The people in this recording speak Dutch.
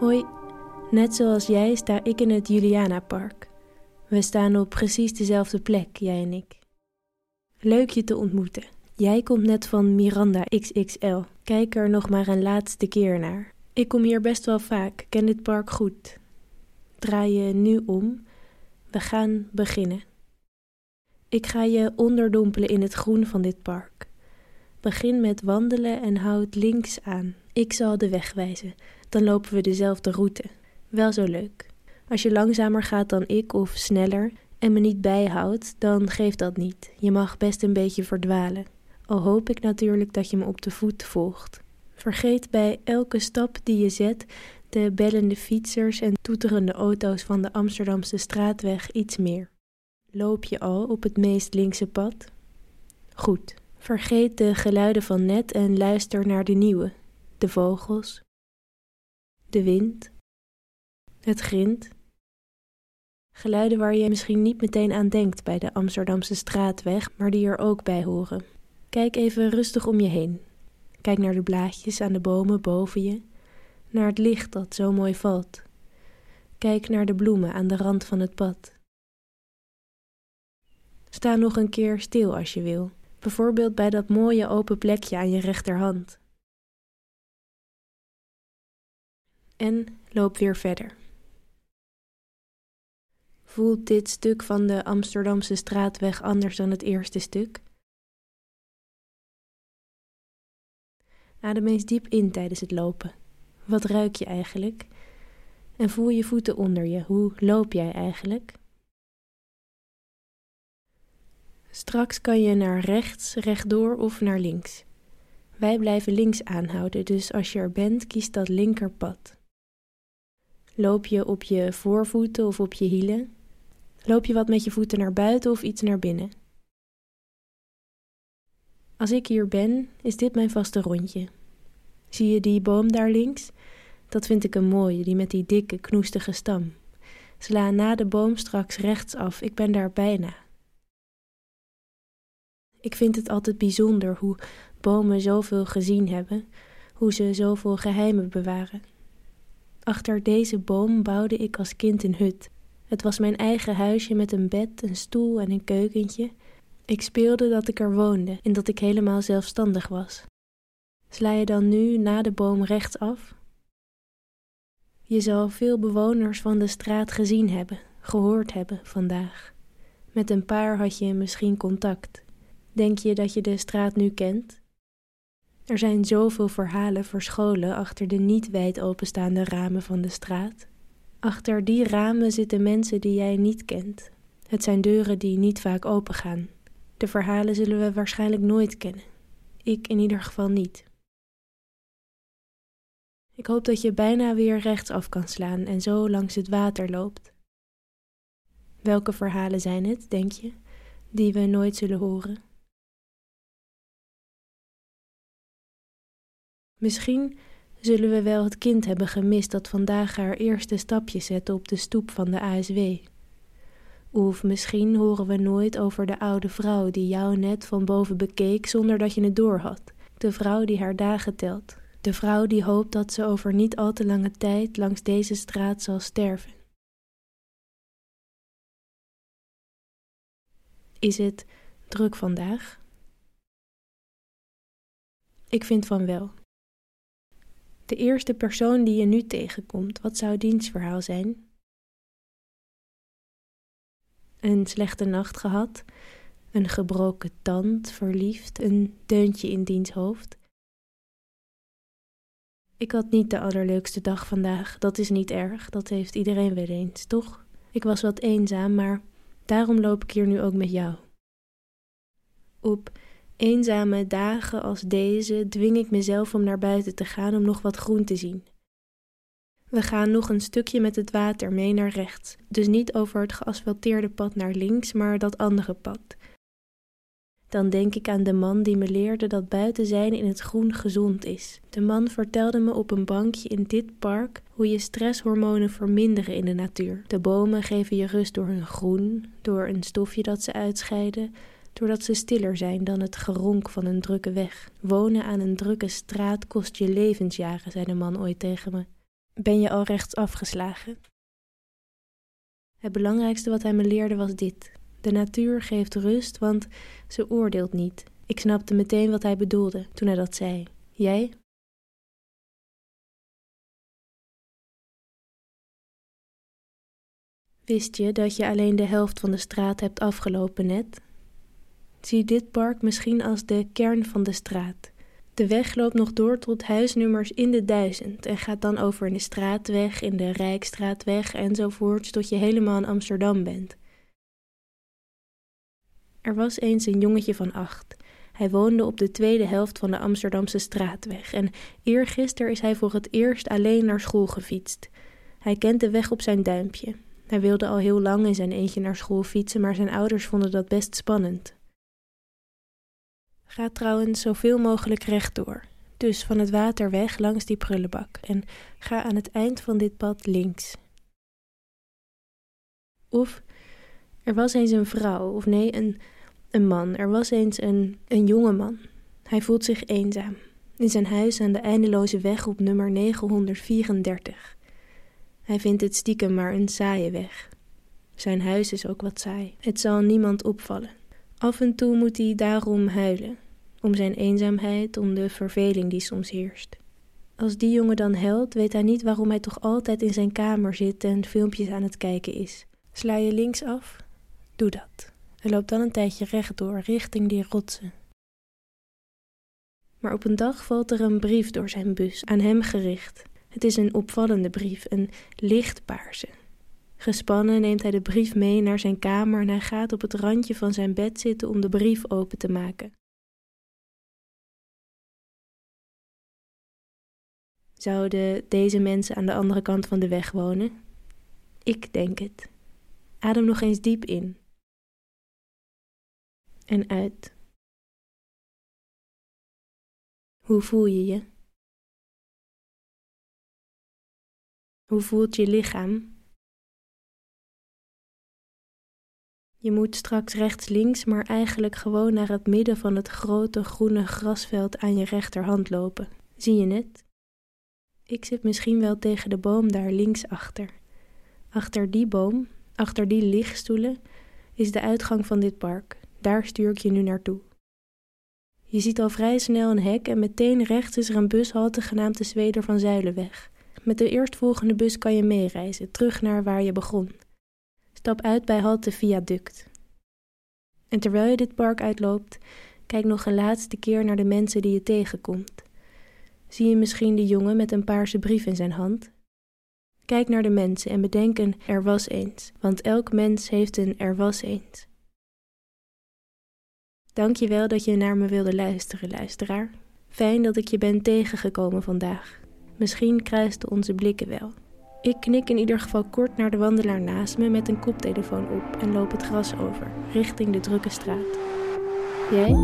Hoi, net zoals jij sta ik in het Juliana-park. We staan op precies dezelfde plek, jij en ik. Leuk je te ontmoeten. Jij komt net van Miranda XXL. Kijk er nog maar een laatste keer naar. Ik kom hier best wel vaak, ken dit park goed. Draai je nu om. We gaan beginnen. Ik ga je onderdompelen in het groen van dit park. Begin met wandelen en houd links aan. Ik zal de weg wijzen. Dan lopen we dezelfde route. Wel zo leuk. Als je langzamer gaat dan ik of sneller en me niet bijhoudt, dan geeft dat niet. Je mag best een beetje verdwalen. Al hoop ik natuurlijk dat je me op de voet volgt. Vergeet bij elke stap die je zet de bellende fietsers en toeterende auto's van de Amsterdamse straatweg iets meer. Loop je al op het meest linkse pad? Goed. Vergeet de geluiden van net en luister naar de nieuwe. De vogels, de wind, het grind. Geluiden waar je misschien niet meteen aan denkt bij de Amsterdamse straatweg, maar die er ook bij horen. Kijk even rustig om je heen. Kijk naar de blaadjes aan de bomen boven je, naar het licht dat zo mooi valt. Kijk naar de bloemen aan de rand van het pad. Sta nog een keer stil als je wil, bijvoorbeeld bij dat mooie open plekje aan je rechterhand. En loop weer verder. Voelt dit stuk van de Amsterdamse straatweg anders dan het eerste stuk? Adem eens diep in tijdens het lopen. Wat ruik je eigenlijk? En voel je voeten onder je. Hoe loop jij eigenlijk? Straks kan je naar rechts, rechtdoor of naar links. Wij blijven links aanhouden, dus als je er bent, kies dat linkerpad. Loop je op je voorvoeten of op je hielen? Loop je wat met je voeten naar buiten of iets naar binnen? Als ik hier ben, is dit mijn vaste rondje. Zie je die boom daar links? Dat vind ik een mooie, die met die dikke, knoestige stam. Sla na de boom straks rechts af, ik ben daar bijna. Ik vind het altijd bijzonder hoe bomen zoveel gezien hebben, hoe ze zoveel geheimen bewaren. Achter deze boom bouwde ik als kind een hut. Het was mijn eigen huisje met een bed, een stoel en een keukentje. Ik speelde dat ik er woonde en dat ik helemaal zelfstandig was. Sla je dan nu na de boom rechtsaf? Je zal veel bewoners van de straat gezien hebben, gehoord hebben vandaag. Met een paar had je misschien contact. Denk je dat je de straat nu kent? Er zijn zoveel verhalen verscholen achter de niet wijd openstaande ramen van de straat. Achter die ramen zitten mensen die jij niet kent. Het zijn deuren die niet vaak opengaan. De verhalen zullen we waarschijnlijk nooit kennen. Ik in ieder geval niet. Ik hoop dat je bijna weer rechtsaf kan slaan en zo langs het water loopt. Welke verhalen zijn het, denk je, die we nooit zullen horen? Misschien zullen we wel het kind hebben gemist dat vandaag haar eerste stapjes zette op de stoep van de ASW. Of misschien horen we nooit over de oude vrouw die jou net van boven bekeek zonder dat je het doorhad. De vrouw die haar dagen telt. De vrouw die hoopt dat ze over niet al te lange tijd langs deze straat zal sterven. Is het druk vandaag? Ik vind van wel. De eerste persoon die je nu tegenkomt, wat zou diens verhaal zijn? Een slechte nacht gehad, een gebroken tand, verliefd, een deuntje in diens hoofd. Ik had niet de allerleukste dag vandaag, dat is niet erg, dat heeft iedereen wel eens, toch? Ik was wat eenzaam, maar daarom loop ik hier nu ook met jou. Op eenzame dagen als deze dwing ik mezelf om naar buiten te gaan om nog wat groen te zien. We gaan nog een stukje met het water mee naar rechts, dus niet over het geasfalteerde pad naar links, maar dat andere pad. Dan denk ik aan de man die me leerde dat buiten zijn in het groen gezond is. De man vertelde me op een bankje in dit park hoe je stresshormonen verminderen in de natuur. De bomen geven je rust door hun groen, door een stofje dat ze uitscheiden, doordat ze stiller zijn dan het geronk van een drukke weg. Wonen aan een drukke straat kost je levensjaren, zei de man ooit tegen me. ben je al rechts afgeslagen? Het belangrijkste wat hij me leerde was dit: de natuur geeft rust, want ze oordeelt niet. Ik snapte meteen wat hij bedoelde toen hij dat zei. Jij? Wist je dat je alleen de helft van de straat hebt afgelopen net? Zie dit park misschien als de kern van de straat. De weg loopt nog door tot huisnummers in de duizend en gaat dan over in de straatweg, in de Rijkstraatweg enzovoorts tot je helemaal in Amsterdam bent. Er was eens een jongetje van acht. Hij woonde op de tweede helft van de Amsterdamse straatweg en eergisteren is hij voor het eerst alleen naar school gefietst. Hij kent de weg op zijn duimpje. Hij wilde al heel lang in zijn eentje naar school fietsen, maar zijn ouders vonden dat best spannend. Ga trouwens zoveel mogelijk rechtdoor. Dus van het water weg langs die prullenbak en ga aan het eind van dit pad links. Of er was eens een vrouw, of nee, een, een man. Er was eens een, een jonge man. Hij voelt zich eenzaam. In zijn huis aan de eindeloze weg op nummer 934. Hij vindt het stiekem maar een saaie weg. Zijn huis is ook wat saai. Het zal niemand opvallen. Af en toe moet hij daarom huilen, om zijn eenzaamheid, om de verveling die soms heerst. Als die jongen dan huilt, weet hij niet waarom hij toch altijd in zijn kamer zit en filmpjes aan het kijken is. Sla je links af? Doe dat. En loop dan een tijdje rechtdoor, richting die rotsen. Maar op een dag valt er een brief door zijn bus, aan hem gericht. Het is een opvallende brief, een lichtpaarse. Gespannen neemt hij de brief mee naar zijn kamer en hij gaat op het randje van zijn bed zitten om de brief open te maken. Zouden deze mensen aan de andere kant van de weg wonen? Ik denk het. Adem nog eens diep in. En uit. Hoe voel je je? Hoe voelt je lichaam? Je moet straks rechts-links, maar eigenlijk gewoon naar het midden van het grote groene grasveld aan je rechterhand lopen. Zie je het? Ik zit misschien wel tegen de boom daar links achter. Achter die boom, achter die lichtstoelen, is de uitgang van dit park. Daar stuur ik je nu naartoe. Je ziet al vrij snel een hek en meteen rechts is er een bushalte genaamd de Zweder van Zuilenweg. Met de eerstvolgende bus kan je meereizen, terug naar waar je begon. Stap uit bij halte Viaduct. En terwijl je dit park uitloopt, kijk nog een laatste keer naar de mensen die je tegenkomt. Zie je misschien de jongen met een paarse brief in zijn hand? Kijk naar de mensen en bedenk een er was eens, want elk mens heeft een er was eens. Dank je wel dat je naar me wilde luisteren, luisteraar. Fijn dat ik je ben tegengekomen vandaag. Misschien kruisten onze blikken wel. Ik knik in ieder geval kort naar de wandelaar naast me met een koptelefoon op en loop het gras over, richting de drukke straat. Jij?